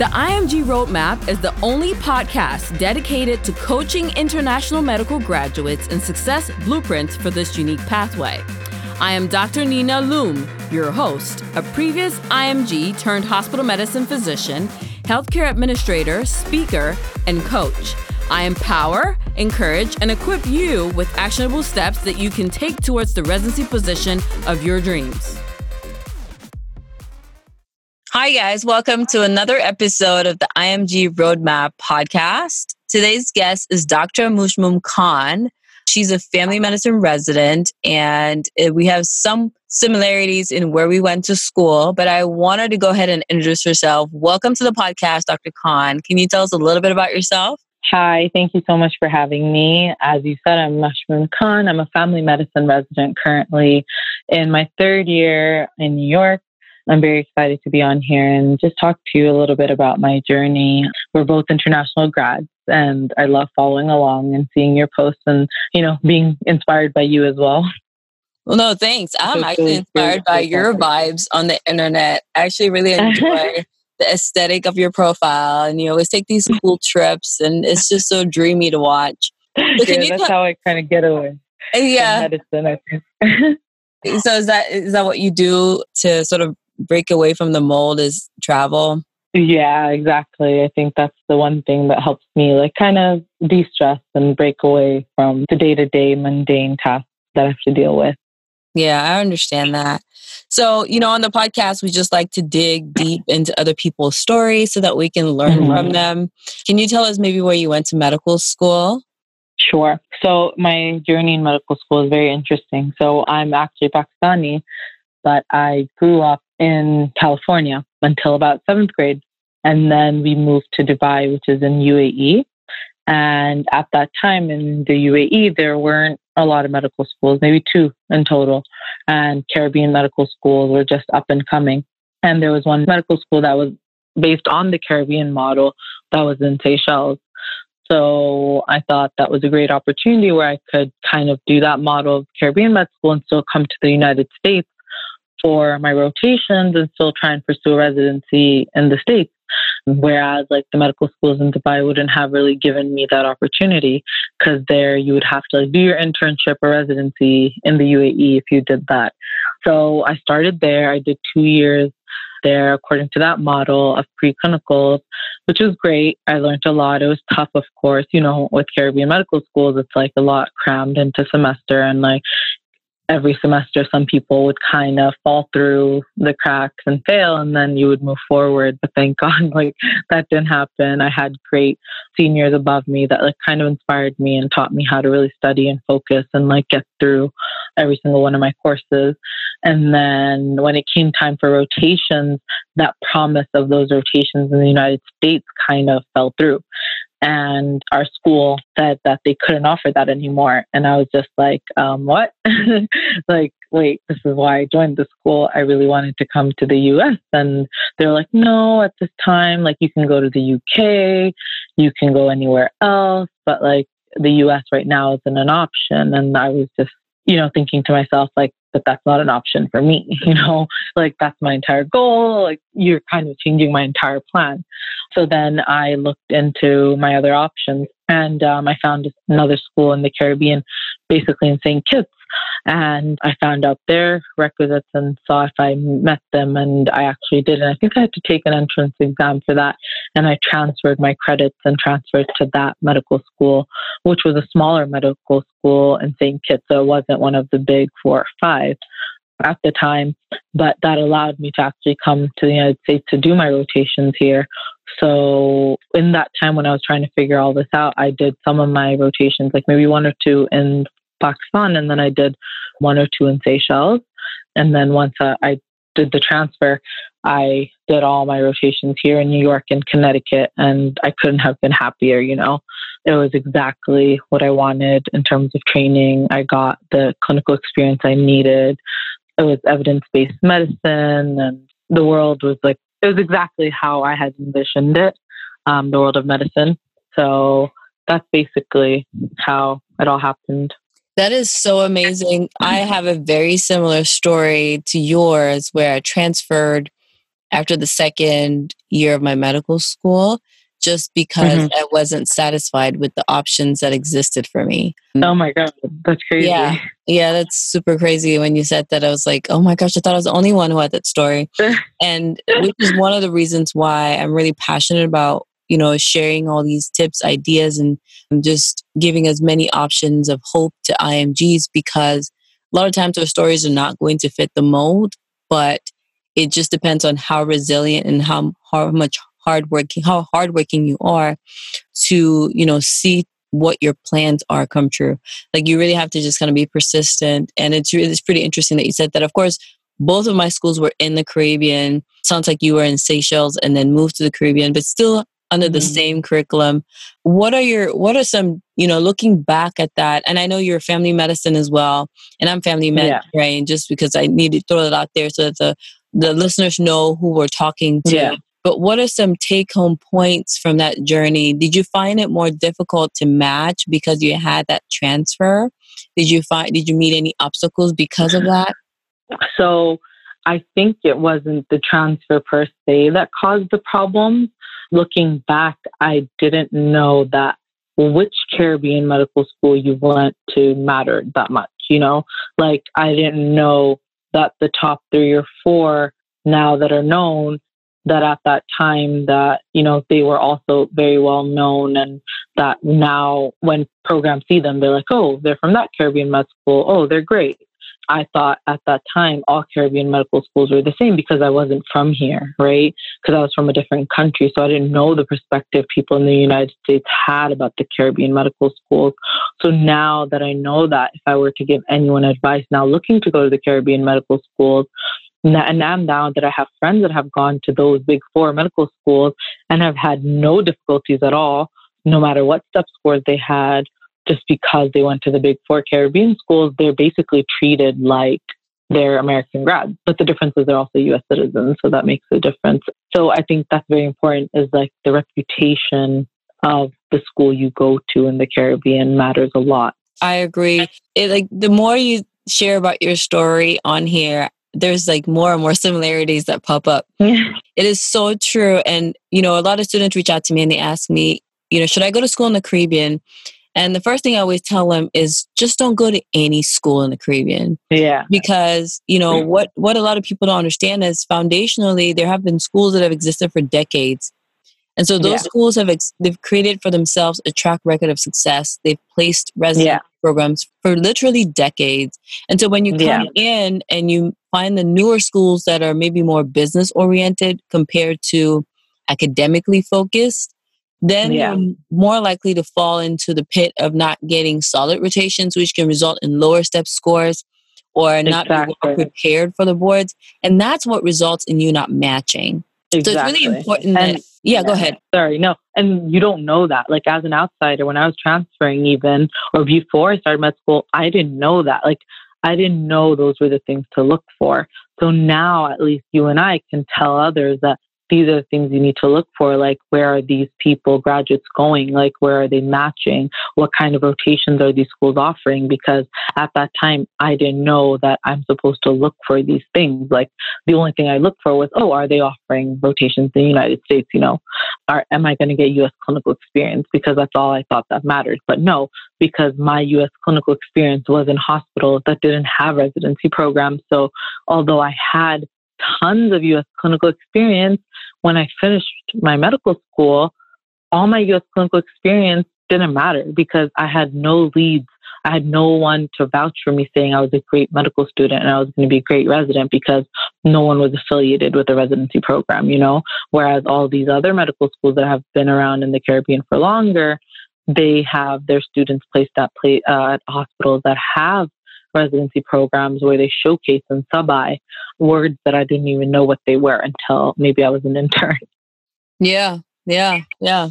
The IMG Roadmap is the only podcast dedicated to coaching international medical graduates in success blueprints for this unique pathway. I am Dr. Nina Lum, your host, a previous IMG turned hospital medicine physician, healthcare administrator, speaker, and coach. I empower, encourage, and equip you with actionable steps that you can take towards the residency position of your dreams. Hi, guys. Welcome to another episode of the IMG Roadmap podcast. Today's guest is Dr. Mushmoom Khan. She's a family medicine resident, and uh, we have some similarities in where we went to school. But I wanted to go ahead and introduce herself. Welcome to the podcast, Dr. Khan. Can you tell us a little bit about yourself? Hi, thank you so much for having me. As you said, I'm Mushmoom Khan. I'm a family medicine resident currently in my third year in New York. I'm very excited to be on here and just talk to you a little bit about my journey. We're both international grads and I love following along and seeing your posts and, you know, being inspired by you as well. Well, no, thanks. I'm actually inspired by your vibes on the internet. I actually really enjoy the aesthetic of your profile and you always take these cool trips and it's just so dreamy to watch. yeah, that's how I kind of get away. Yeah. Medicine, I think. so is that is that what you do to sort of break away from the mold is travel. Yeah, exactly. I think that's the one thing that helps me like kind of de-stress and break away from the day-to-day mundane tasks that I have to deal with. Yeah, I understand that. So, you know, on the podcast, we just like to dig deep into other people's stories so that we can learn mm-hmm. from them. Can you tell us maybe where you went to medical school? Sure. So, my journey in medical school is very interesting. So, I'm actually Pakistani, but I grew up in California until about seventh grade. And then we moved to Dubai, which is in UAE. And at that time in the UAE, there weren't a lot of medical schools, maybe two in total. And Caribbean medical schools were just up and coming. And there was one medical school that was based on the Caribbean model that was in Seychelles. So I thought that was a great opportunity where I could kind of do that model of Caribbean med school and still come to the United States for my rotations and still try and pursue a residency in the States. Whereas, like the medical schools in Dubai wouldn't have really given me that opportunity because there you would have to like, do your internship or residency in the UAE if you did that. So I started there. I did two years there according to that model of preclinicals, which was great. I learned a lot. It was tough, of course. You know, with Caribbean medical schools, it's like a lot crammed into semester and like every semester some people would kind of fall through the cracks and fail and then you would move forward. But thank god like that didn't happen. I had great seniors above me that like kind of inspired me and taught me how to really study and focus and like get through every single one of my courses. And then when it came time for rotations that promise of those rotations in the united states kind of fell through and our school said that they couldn't offer that anymore. And I was just like, um, what? like, wait, this is why I joined the school. I really wanted to come to the US. And they're like, no, at this time, like, you can go to the UK, you can go anywhere else, but like, the US right now isn't an option. And I was just, you know, thinking to myself, like, but that's not an option for me, you know, like that's my entire goal. Like you're kind of changing my entire plan. So then I looked into my other options and um, I found another school in the Caribbean, basically in St. Kitts. And I found out their requisites and saw if I met them, and I actually did. And I think I had to take an entrance exam for that. And I transferred my credits and transferred to that medical school, which was a smaller medical school in St. Kitts. So it wasn't one of the big four or five at the time, but that allowed me to actually come to the United States to do my rotations here. So in that time when I was trying to figure all this out, I did some of my rotations, like maybe one or two in Pakistan, and then I did one or two in Seychelles. And then once uh, I did the transfer, I did all my rotations here in New York and Connecticut, and I couldn't have been happier. You know, it was exactly what I wanted in terms of training. I got the clinical experience I needed it was evidence based medicine, and the world was like, it was exactly how I had envisioned it, um, the world of medicine. So that's basically how it all happened. That is so amazing. I have a very similar story to yours where I transferred after the second year of my medical school just because mm-hmm. I wasn't satisfied with the options that existed for me. Oh my God, that's crazy. Yeah, yeah, that's super crazy. When you said that, I was like, oh my gosh, I thought I was the only one who had that story. and which is one of the reasons why I'm really passionate about, you know, sharing all these tips, ideas, and just giving as many options of hope to IMGs because a lot of times our stories are not going to fit the mold, but it just depends on how resilient and how, how much hardworking, how hardworking you are to, you know, see what your plans are come true. Like you really have to just kind of be persistent. And it's it's pretty interesting that you said that. Of course, both of my schools were in the Caribbean. Sounds like you were in Seychelles and then moved to the Caribbean, but still under the mm-hmm. same curriculum. What are your what are some, you know, looking back at that, and I know you're family medicine as well, and I'm family med yeah. trained just because I need to throw it out there so that the the listeners know who we're talking to. Yeah. But what are some take home points from that journey? Did you find it more difficult to match because you had that transfer? Did you find did you meet any obstacles because of that? So I think it wasn't the transfer per se that caused the problem. Looking back, I didn't know that which Caribbean medical school you went to mattered that much, you know? Like I didn't know that the top three or four now that are known that at that time that you know they were also very well known and that now when programs see them they're like oh they're from that caribbean med school oh they're great i thought at that time all caribbean medical schools were the same because i wasn't from here right? Because i was from a different country so i didn't know the perspective people in the united states had about the caribbean medical schools. So now that i know that if i were to give anyone advice now looking to go to the caribbean medical schools and now that I have friends that have gone to those big four medical schools and have had no difficulties at all, no matter what step scores they had, just because they went to the big four Caribbean schools, they're basically treated like they're American grads. But the difference is they're also US citizens, so that makes a difference. So I think that's very important is like the reputation of the school you go to in the Caribbean matters a lot. I agree. It like the more you share about your story on here, there's like more and more similarities that pop up. Yeah. It is so true. And, you know, a lot of students reach out to me and they ask me, you know, should I go to school in the Caribbean? And the first thing I always tell them is just don't go to any school in the Caribbean. Yeah. Because, you know, mm. what, what a lot of people don't understand is foundationally, there have been schools that have existed for decades. And so those yeah. schools have ex- they've created for themselves a track record of success. They've placed resident yeah. programs for literally decades. And so when you come yeah. in and you find the newer schools that are maybe more business oriented compared to academically focused, then yeah. you're more likely to fall into the pit of not getting solid rotations, which can result in lower step scores or not exactly. being prepared for the boards. And that's what results in you not matching. Exactly. So it's really important and, that, yeah, yeah, go ahead. Sorry, no. And you don't know that. Like as an outsider, when I was transferring even or before I started med school, I didn't know that. Like I didn't know those were the things to look for. So now at least you and I can tell others that these are things you need to look for like where are these people graduates going? Like where are they matching? What kind of rotations are these schools offering? Because at that time i didn't know that i'm supposed to look for these things. Like the only thing i looked for was oh are they offering rotations in the united states? You know are am i going to get us clinical experience? Because that's all i thought that mattered. But no because my us clinical experience was in hospitals that didn't have residency programs. So although i had tons of US clinical experience. When I finished my medical school, all my US clinical experience didn't matter because I had no leads. I had no one to vouch for me saying I was a great medical student and I was going to be a great resident because no one was affiliated with the residency program, you know? Whereas all these other medical schools that have been around in the Caribbean for longer, they have their students placed at, uh, at hospitals that have residency programs where they showcase and sub-I words that I didn't even know what they were until maybe I was an intern. Yeah, yeah, yeah.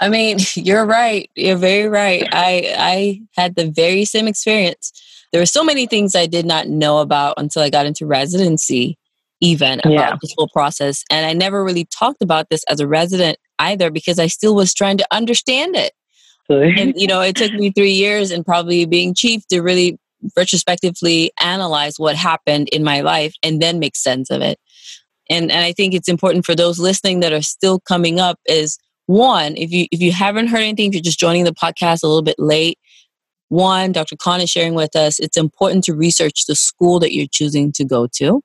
I mean, you're right. You're very right. I I had the very same experience. There were so many things I did not know about until I got into residency, even about yeah. this whole process. And I never really talked about this as a resident either because I still was trying to understand it. and you know, it took me three years and probably being chief to really retrospectively analyze what happened in my life and then make sense of it. And and I think it's important for those listening that are still coming up is one, if you if you haven't heard anything, if you're just joining the podcast a little bit late, one, Dr. Khan is sharing with us, it's important to research the school that you're choosing to go to.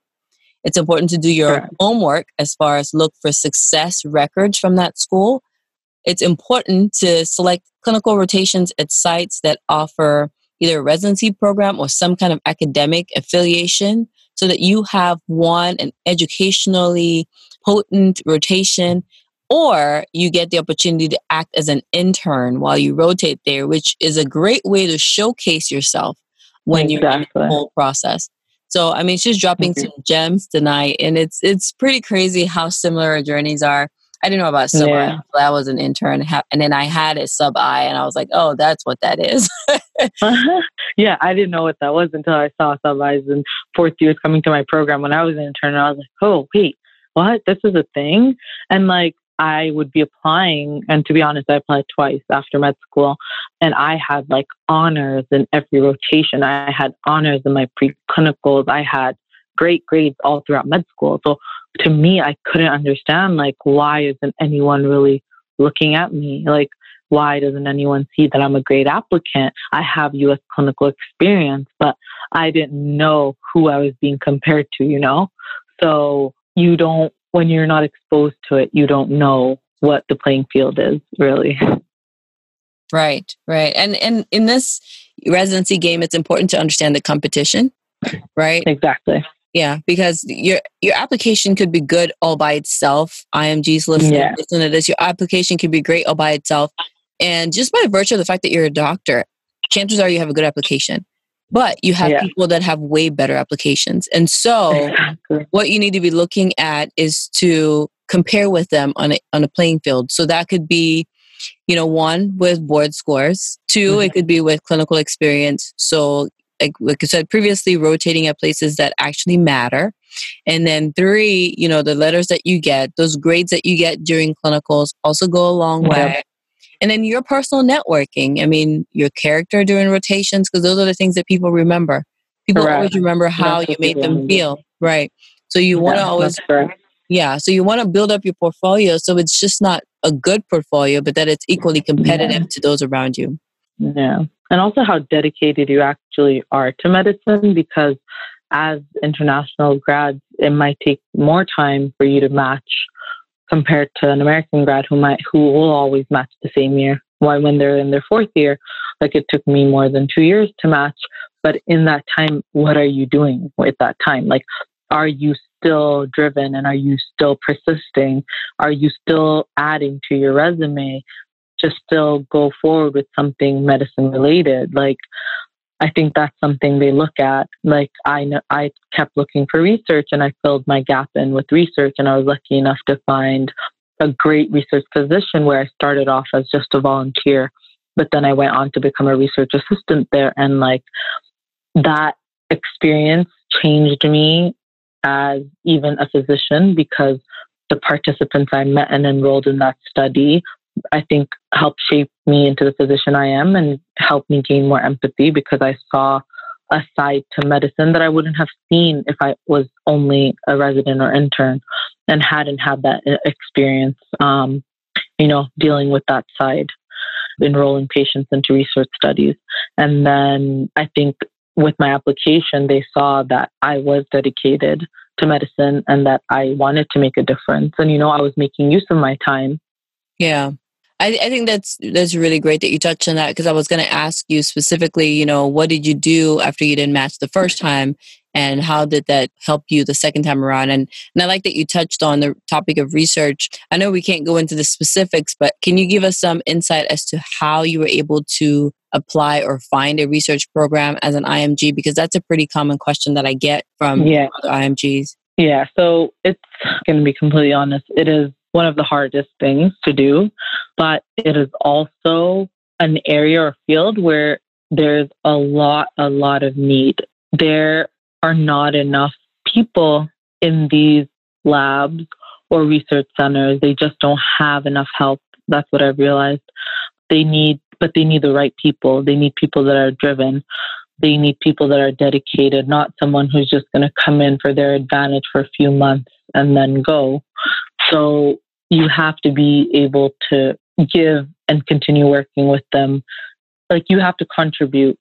It's important to do your homework as far as look for success records from that school. It's important to select clinical rotations at sites that offer either a residency program or some kind of academic affiliation so that you have one, an educationally potent rotation, or you get the opportunity to act as an intern while you rotate there, which is a great way to showcase yourself when exactly. you're in the whole process. So I mean, she's dropping some gems tonight, and it's it's pretty crazy how similar our journeys are. I didn't know about sub yeah. I was an intern, and then I had a sub I, and I was like, oh, that's what that is. uh-huh. Yeah, I didn't know what that was until I saw sub I's and fourth years coming to my program when I was an intern. And I was like, oh, wait, what? This is a thing? And like, I would be applying, and to be honest, I applied twice after med school, and I had like honors in every rotation. I had honors in my pre-clinicals. I had great grades all throughout med school. So to me, I couldn't understand like why isn't anyone really looking at me? Like why doesn't anyone see that I'm a great applicant? I have U.S. clinical experience, but I didn't know who I was being compared to. You know, so you don't when you're not exposed to it, you don't know what the playing field is really. Right, right. And and in this residency game it's important to understand the competition, right? Exactly. Yeah, because your your application could be good all by itself. IMG's listening, yeah. listen to this. Your application could be great all by itself. And just by virtue of the fact that you're a doctor, chances are you have a good application but you have yeah. people that have way better applications. And so exactly. what you need to be looking at is to compare with them on a, on a playing field. So that could be, you know, one with board scores, 2 mm-hmm. it could be with clinical experience. So like, like I said previously, rotating at places that actually matter. And then three, you know, the letters that you get, those grades that you get during clinicals also go a long way. And then your personal networking. I mean, your character during rotations, because those are the things that people remember. People correct. always remember how That's you made them feel. Right. So you want to always, yeah. So you want to build up your portfolio so it's just not a good portfolio, but that it's equally competitive yeah. to those around you. Yeah. And also how dedicated you actually are to medicine because as international grads, it might take more time for you to match compared to an American grad who might who will always match the same year. Why when they're in their fourth year, like it took me more than two years to match. But in that time, what are you doing with that time? Like, are you still driven and are you still persisting? Are you still adding to your resume to still go forward with something medicine related? Like, I think that's something they look at. Like I know, I kept looking for research and I filled my gap in with research and I was lucky enough to find a great research position where I started off as just a volunteer, but then I went on to become a research assistant there and like that experience changed me as even a physician because the participants I met and enrolled in that study I think helped shape me into the physician I am and helped me gain more empathy because I saw a side to medicine that I wouldn't have seen if I was only a resident or intern and hadn't had that experience, um, you know, dealing with that side, enrolling patients into research studies. And then I think with my application, they saw that I was dedicated to medicine and that I wanted to make a difference. And, you know, I was making use of my time. Yeah. I, I think that's that's really great that you touched on that because I was going to ask you specifically, you know, what did you do after you didn't match the first time, and how did that help you the second time around? And and I like that you touched on the topic of research. I know we can't go into the specifics, but can you give us some insight as to how you were able to apply or find a research program as an IMG? Because that's a pretty common question that I get from yeah. other IMGs. Yeah, so it's going to be completely honest. It is one of the hardest things to do, but it is also an area or field where there's a lot, a lot of need. There are not enough people in these labs or research centers. They just don't have enough help. That's what I've realized. They need, but they need the right people. They need people that are driven. they need people that are dedicated, not someone who's just going to come in for their advantage for a few months and then go. So you have to be able to give and continue working with them. Like you have to contribute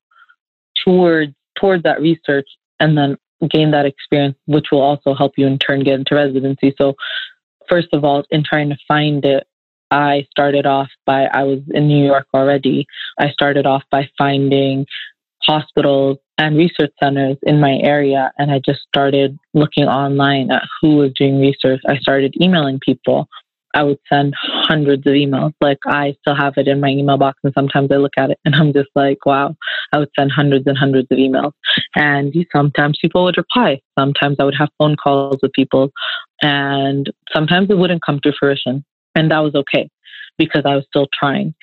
towards towards that research and then gain that experience, which will also help you in turn get into residency. So first of all, in trying to find it, I started off by I was in New York already. I started off by finding hospitals and research centers in my area and I just started looking online at who was doing research. I started emailing people. I would send hundreds of emails. Like I still have it in my email box and sometimes I look at it and I'm just like, wow, I would send hundreds and hundreds of emails. And sometimes people would reply. Sometimes I would have phone calls with people and sometimes it wouldn't come to fruition. And that was okay because I was still trying.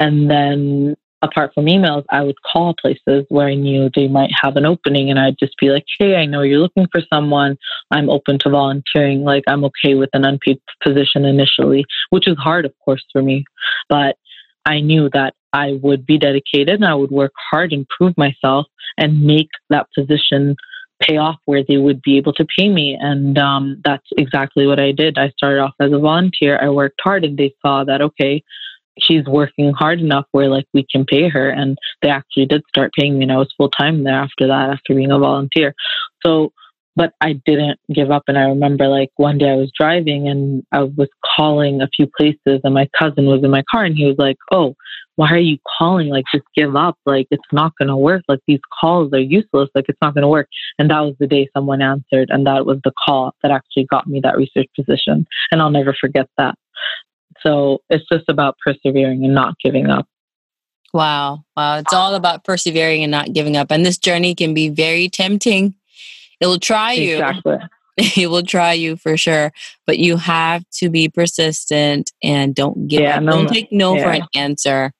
And then apart from emails, I would call places where I knew they might have an opening and I'd just be like, hey, I know you're looking for someone. I'm open to volunteering. Like, I'm okay with an unpaid position initially, which is hard, of course, for me. But I knew that I would be dedicated and I would work hard and prove myself and make that position pay off where they would be able to pay me. And um, that's exactly what I did. I started off as a volunteer. I worked hard and they saw that, okay, she's working hard enough where like we can pay her. And they actually did start paying me and I was full time there after that, after being a volunteer. So, but I didn't give up. And I remember like one day I was driving and I was calling a few places and my cousin was in my car and he was like, Oh, why are you calling? Like, just give up. Like, it's not going to work. Like, these calls are useless. Like, it's not going to work. And that was the day someone answered. And that was the call that actually got me that research position. And I'll never forget that. So it's just about persevering and not giving up. Wow. Wow. It's all about persevering and not giving up. And this journey can be very tempting. It will try you. Exactly. it will try you for sure. But you have to be persistent and don't give yeah, up. No, don't take no yeah. for an answer.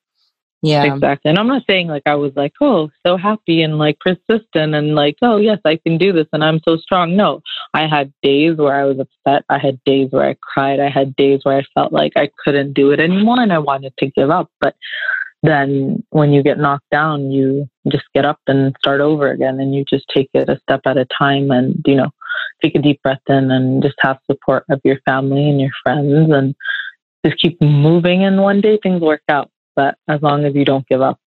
Yeah. Exactly. And I'm not saying like I was like, oh, so happy and like persistent and like, oh, yes, I can do this and I'm so strong. No, I had days where I was upset. I had days where I cried. I had days where I felt like I couldn't do it anymore and I wanted to give up. But then when you get knocked down, you just get up and start over again and you just take it a step at a time and, you know, take a deep breath in and just have support of your family and your friends and just keep moving and one day things work out but as long as you don't give up,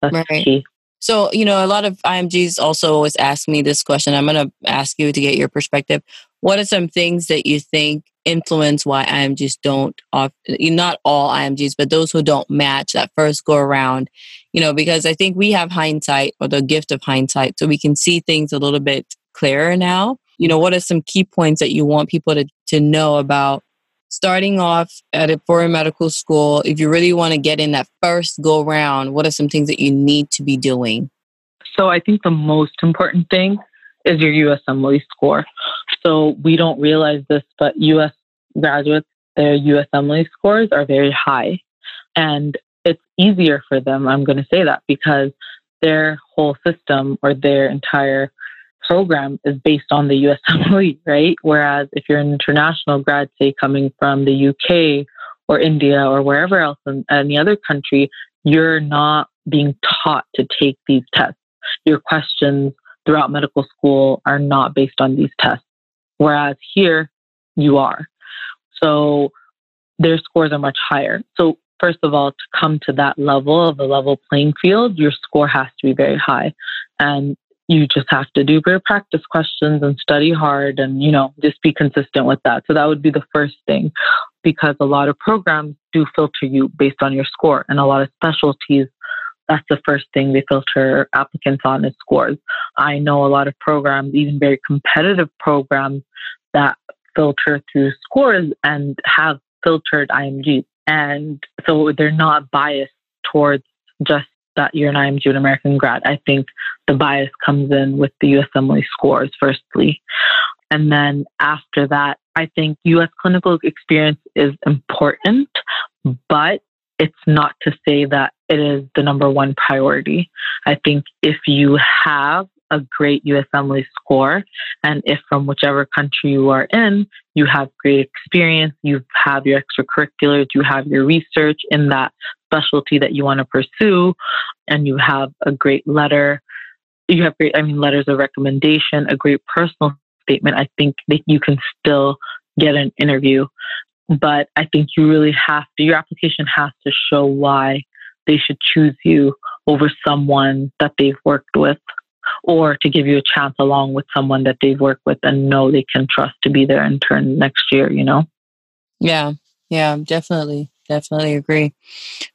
that's right. key. So, you know, a lot of IMGs also always ask me this question. I'm going to ask you to get your perspective. What are some things that you think influence why IMGs don't, not all IMGs, but those who don't match that first go around? You know, because I think we have hindsight or the gift of hindsight, so we can see things a little bit clearer now. You know, what are some key points that you want people to, to know about starting off at a foreign medical school, if you really want to get in that first go round, what are some things that you need to be doing? So I think the most important thing is your USMLE score. So we don't realize this, but US graduates, their USMLE scores are very high. And it's easier for them, I'm going to say that, because their whole system or their entire program is based on the USMLE, right? Whereas if you're an international grad, say coming from the UK or India or wherever else in any other country, you're not being taught to take these tests. Your questions throughout medical school are not based on these tests. Whereas here, you are. So their scores are much higher. So first of all, to come to that level of a level playing field, your score has to be very high. And you just have to do your practice questions and study hard and you know just be consistent with that. So that would be the first thing because a lot of programs do filter you based on your score and a lot of specialties that's the first thing they filter applicants on is scores. I know a lot of programs even very competitive programs that filter through scores and have filtered imgs and so they're not biased towards just that you're an IMG an American grad. I think the bias comes in with the USMLE scores, firstly. And then after that, I think US clinical experience is important, but it's not to say that it is the number one priority. I think if you have a great USMLE score. And if from whichever country you are in, you have great experience, you have your extracurriculars, you have your research in that specialty that you want to pursue, and you have a great letter you have great, I mean, letters of recommendation, a great personal statement, I think that you can still get an interview. But I think you really have to, your application has to show why they should choose you over someone that they've worked with or to give you a chance along with someone that they've worked with and know they can trust to be their intern next year, you know? Yeah, yeah, definitely. Definitely agree.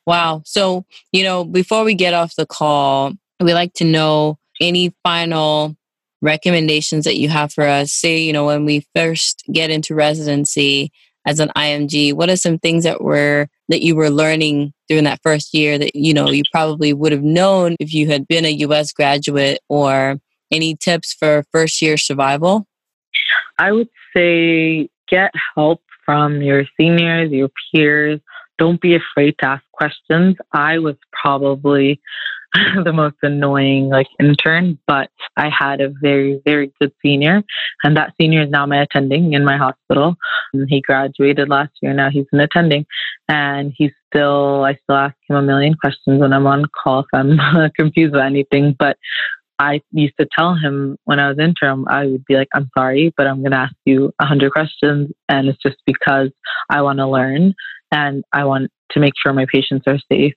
Wow. So, you know, before we get off the call, we like to know any final recommendations that you have for us. Say, you know, when we first get into residency as an IMG, what are some things that were that you were learning during that first year that you know you probably would have known if you had been a US graduate or any tips for first year survival? I would say get help from your seniors, your peers. Don't be afraid to ask questions. I was probably the most annoying like intern, but I had a very, very good senior. And that senior is now my attending in my hospital. And he graduated last year. Now he's an attending. And he's still, I still ask him a million questions when I'm on call if I'm confused with anything. But I used to tell him when I was interim, I would be like, I'm sorry, but I'm going to ask you a hundred questions. And it's just because I want to learn and I want to make sure my patients are safe.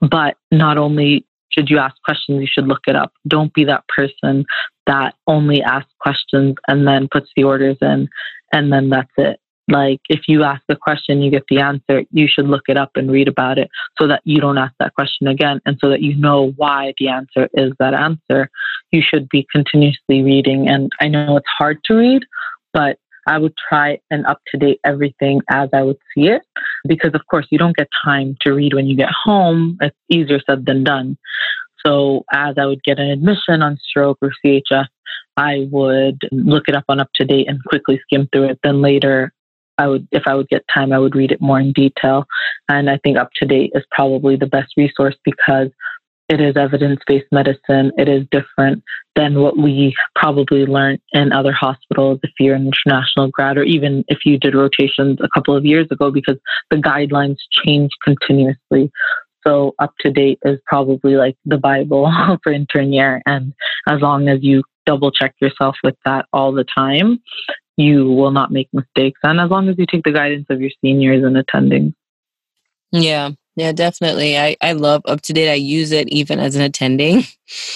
But not only should you ask questions, you should look it up. Don't be that person that only asks questions and then puts the orders in and then that's it. Like if you ask a question, you get the answer, you should look it up and read about it so that you don't ask that question again and so that you know why the answer is that answer. You should be continuously reading. And I know it's hard to read, but I would try and up to date everything as I would see it because, of course, you don't get time to read when you get home. It's easier said than done. So, as I would get an admission on stroke or CHF, I would look it up on UpToDate and quickly skim through it. Then later, I would, if I would get time, I would read it more in detail. And I think UpToDate is probably the best resource because it is evidence based medicine. It is different than what we probably learned in other hospitals if you're an international grad or even if you did rotations a couple of years ago because the guidelines change continuously. So UpToDate is probably like the Bible for intern year. And as long as you double check yourself with that all the time, you will not make mistakes. And as long as you take the guidance of your seniors and attending. Yeah, yeah, definitely. I, I love UpToDate. I use it even as an attending.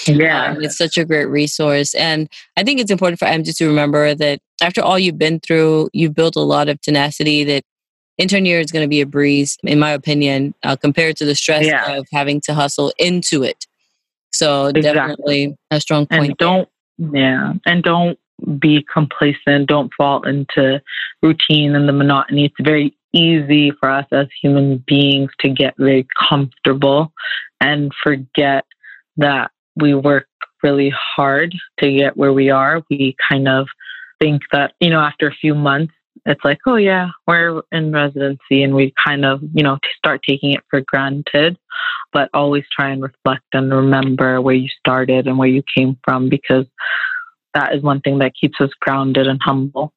Yeah. Um, it's such a great resource. And I think it's important for MD to remember that after all you've been through, you've built a lot of tenacity that intern year is going to be a breeze, in my opinion, uh, compared to the stress yeah. of having to hustle into it. So exactly. definitely a strong point. And don't, yeah. And don't be complacent. Don't fall into routine and the monotony. It's very easy for us as human beings to get very comfortable and forget that we work really hard to get where we are. We kind of think that, you know, after a few months, it's like, oh, yeah, we're in residency, and we kind of, you know, start taking it for granted. But always try and reflect and remember where you started and where you came from because that is one thing that keeps us grounded and humble.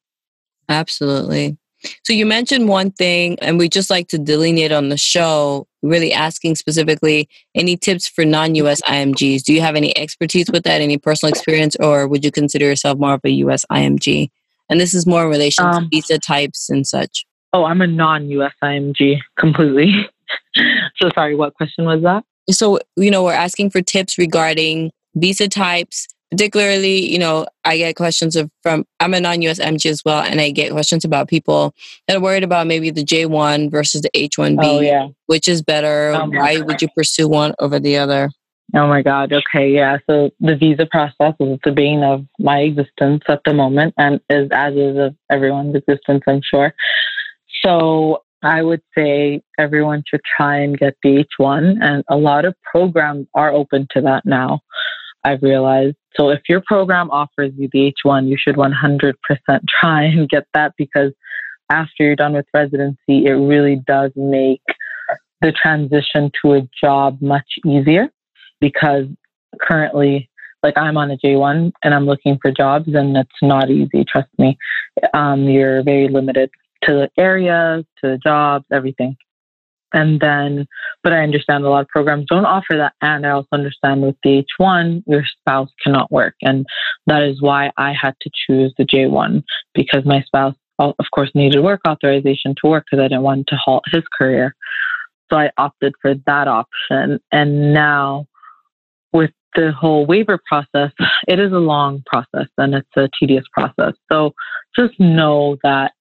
Absolutely. So you mentioned one thing, and we just like to delineate on the show, really asking specifically any tips for non-US IMGs. Do you have any expertise with that, any personal experience, or would you consider yourself more of a US IMG? And this is more in relation um, to visa types and such. Oh, I'm a non-US IMG completely. so sorry, what question was that? So, you know, we're asking for tips regarding visa types, particularly, you know, I get questions of from I'm a non-US MG as well, and I get questions about people that are worried about maybe the J1 versus the H1B. Oh, yeah. Which is better? Oh, Why God. would you pursue one over the other? Oh my God. Okay. Yeah. So the visa process is the bane of my existence at the moment and is as is of everyone's existence, I'm sure. So I would say everyone should try and get the H1 and a lot of programs are open to that now. I've realized. So if your program offers you the H1, you should 100% try and get that because after you're done with residency, it really does make the transition to a job much easier because currently, like I'm on a J1 and I'm looking for jobs and it's not easy, trust me. Um, you're very limited to the areas, to the jobs, everything. And then, but I understand a lot of programs don't offer that. And I also understand with the H1, your spouse cannot work. And that is why I had to choose the J1 because my spouse, of course, needed work authorization to work because I didn't want to halt his career. So I opted for that option. And now with the whole waiver process, it is a long process and it's a tedious process. So just know that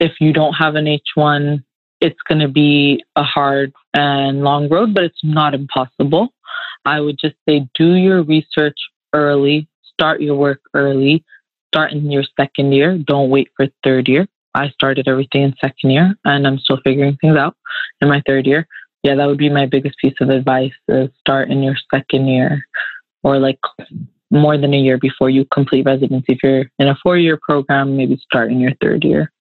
if you don't have an H1, it's going to be a hard and long road, but it's not impossible. I would just say do your research early, start your work early, start in your second year. Don't wait for third year. I started everything in second year and I'm still figuring things out in my third year. Yeah, that would be my biggest piece of advice is start in your second year or like more than a year before you complete residency. If you're in a four year program, maybe start in your third year.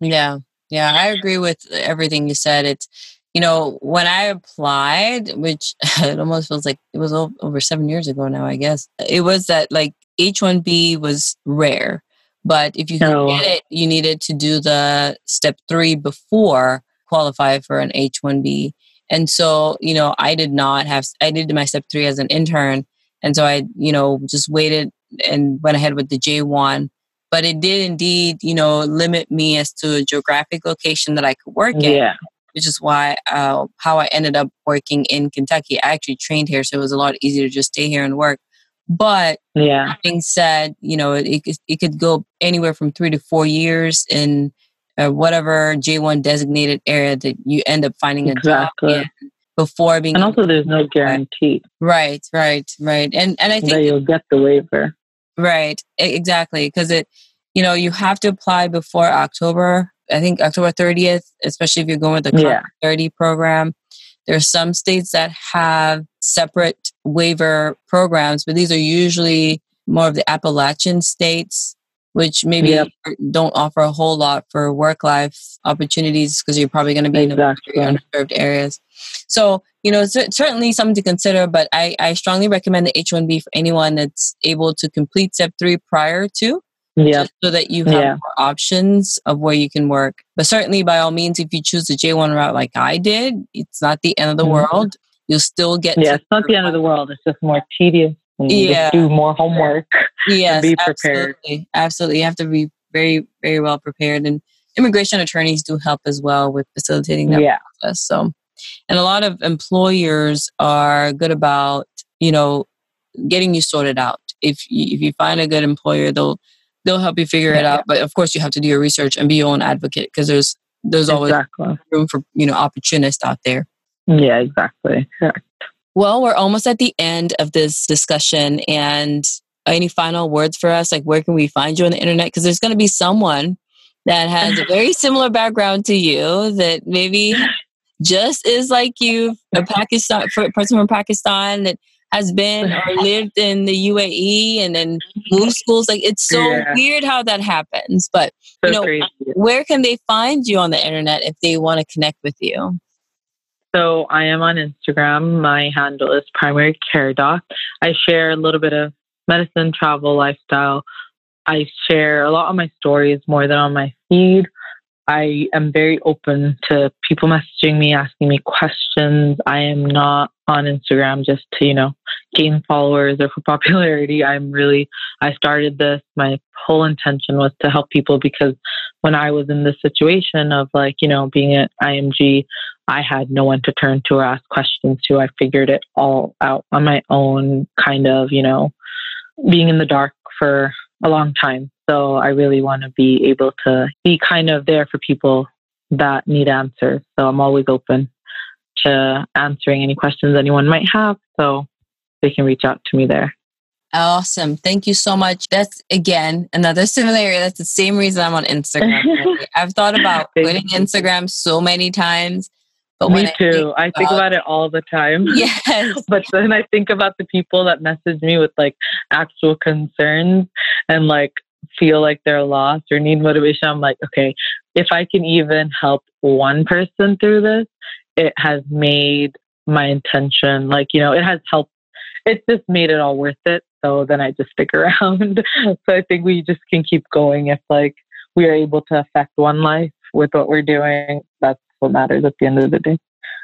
Yeah. Yeah. I agree with everything you said. It's, you know, when I applied, which it almost feels like it was over seven years ago now, I guess, it was that like H 1B was rare. But if you could oh. get it, you needed to do the step three before qualify for an H 1B. And so, you know, I did not have, I did my step three as an intern. And so I, you know, just waited and went ahead with the J1. But it did indeed, you know, limit me as to a geographic location that I could work in. Yeah. Which is why, uh, how I ended up working in Kentucky. I actually trained here, so it was a lot easier to just stay here and work. But yeah, being said, you know, it, it could go anywhere from three to four years in uh, whatever J1 designated area that you end up finding exactly. a job in before being and also there's no guarantee right right right and and i think that you'll get the waiver right exactly because it you know you have to apply before october i think october 30th especially if you're going with the yeah. 30 program There are some states that have separate waiver programs but these are usually more of the appalachian states which maybe yep. don't offer a whole lot for work life opportunities because you're probably going to be exactly. in underserved areas. So, you know, it's certainly something to consider, but I, I strongly recommend the H 1B for anyone that's able to complete step three prior to. Yeah. So that you have yeah. more options of where you can work. But certainly, by all means, if you choose the J1 route like I did, it's not the end of the mm-hmm. world. You'll still get. Yeah, it's not the end of the world. It's just more tedious yeah. do more homework yes, be prepared. Absolutely. absolutely. You have to be very, very well prepared. And immigration attorneys do help as well with facilitating that yeah. process. So, and a lot of employers are good about, you know, getting you sorted out. If you, if you find a good employer, they'll they'll help you figure it out. But of course, you have to do your research and be your own advocate because there's there's always exactly. room for you know opportunists out there. Yeah, exactly. Correct. Well, we're almost at the end of this discussion. And any final words for us? Like, where can we find you on the internet? Because there's going to be someone that has a very similar background to you that maybe just is like you, a Pakistan person from Pakistan that has been or lived in the UAE and then moved schools. Like it's so yeah. weird how that happens. But so you know, crazy. where can they find you on the internet if they want to connect with you? So I am on Instagram. My handle is primary care doc. I share a little bit of medicine, travel, lifestyle. I share a lot of my stories more than on my feed. I am very open to people messaging me, asking me questions. I am not on Instagram just to, you know, gain followers or for popularity. I'm really, I started this. My whole intention was to help people because when I was in this situation of like, you know, being at IMG, I had no one to turn to or ask questions to. I figured it all out on my own, kind of, you know, being in the dark for a long time. So I really want to be able to be kind of there for people that need answers. So I'm always open to answering any questions anyone might have. So they can reach out to me there. Awesome. Thank you so much. That's again another similarity. That's the same reason I'm on Instagram. I've thought about quitting Instagram so many times but me too. I think, I think about it all the time. Yes. but then I think about the people that message me with like actual concerns and like feel like they're lost or need motivation. I'm like, okay, if I can even help one person through this, it has made my intention like, you know, it has helped. It's just made it all worth it. So then I just stick around. so I think we just can keep going if like we are able to affect one life with what we're doing. That's what matters at the end of the day.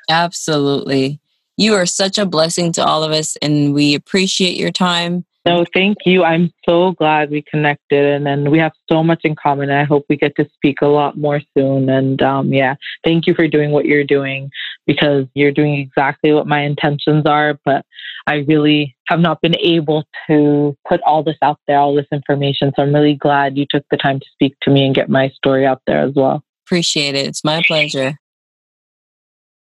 Absolutely. You are such a blessing to all of us, and we appreciate your time. No, thank you. I'm so glad we connected, and then we have so much in common. I hope we get to speak a lot more soon. And um, yeah, thank you for doing what you're doing because you're doing exactly what my intentions are. But I really have not been able to put all this out there, all this information. So I'm really glad you took the time to speak to me and get my story out there as well. Appreciate it. It's my pleasure.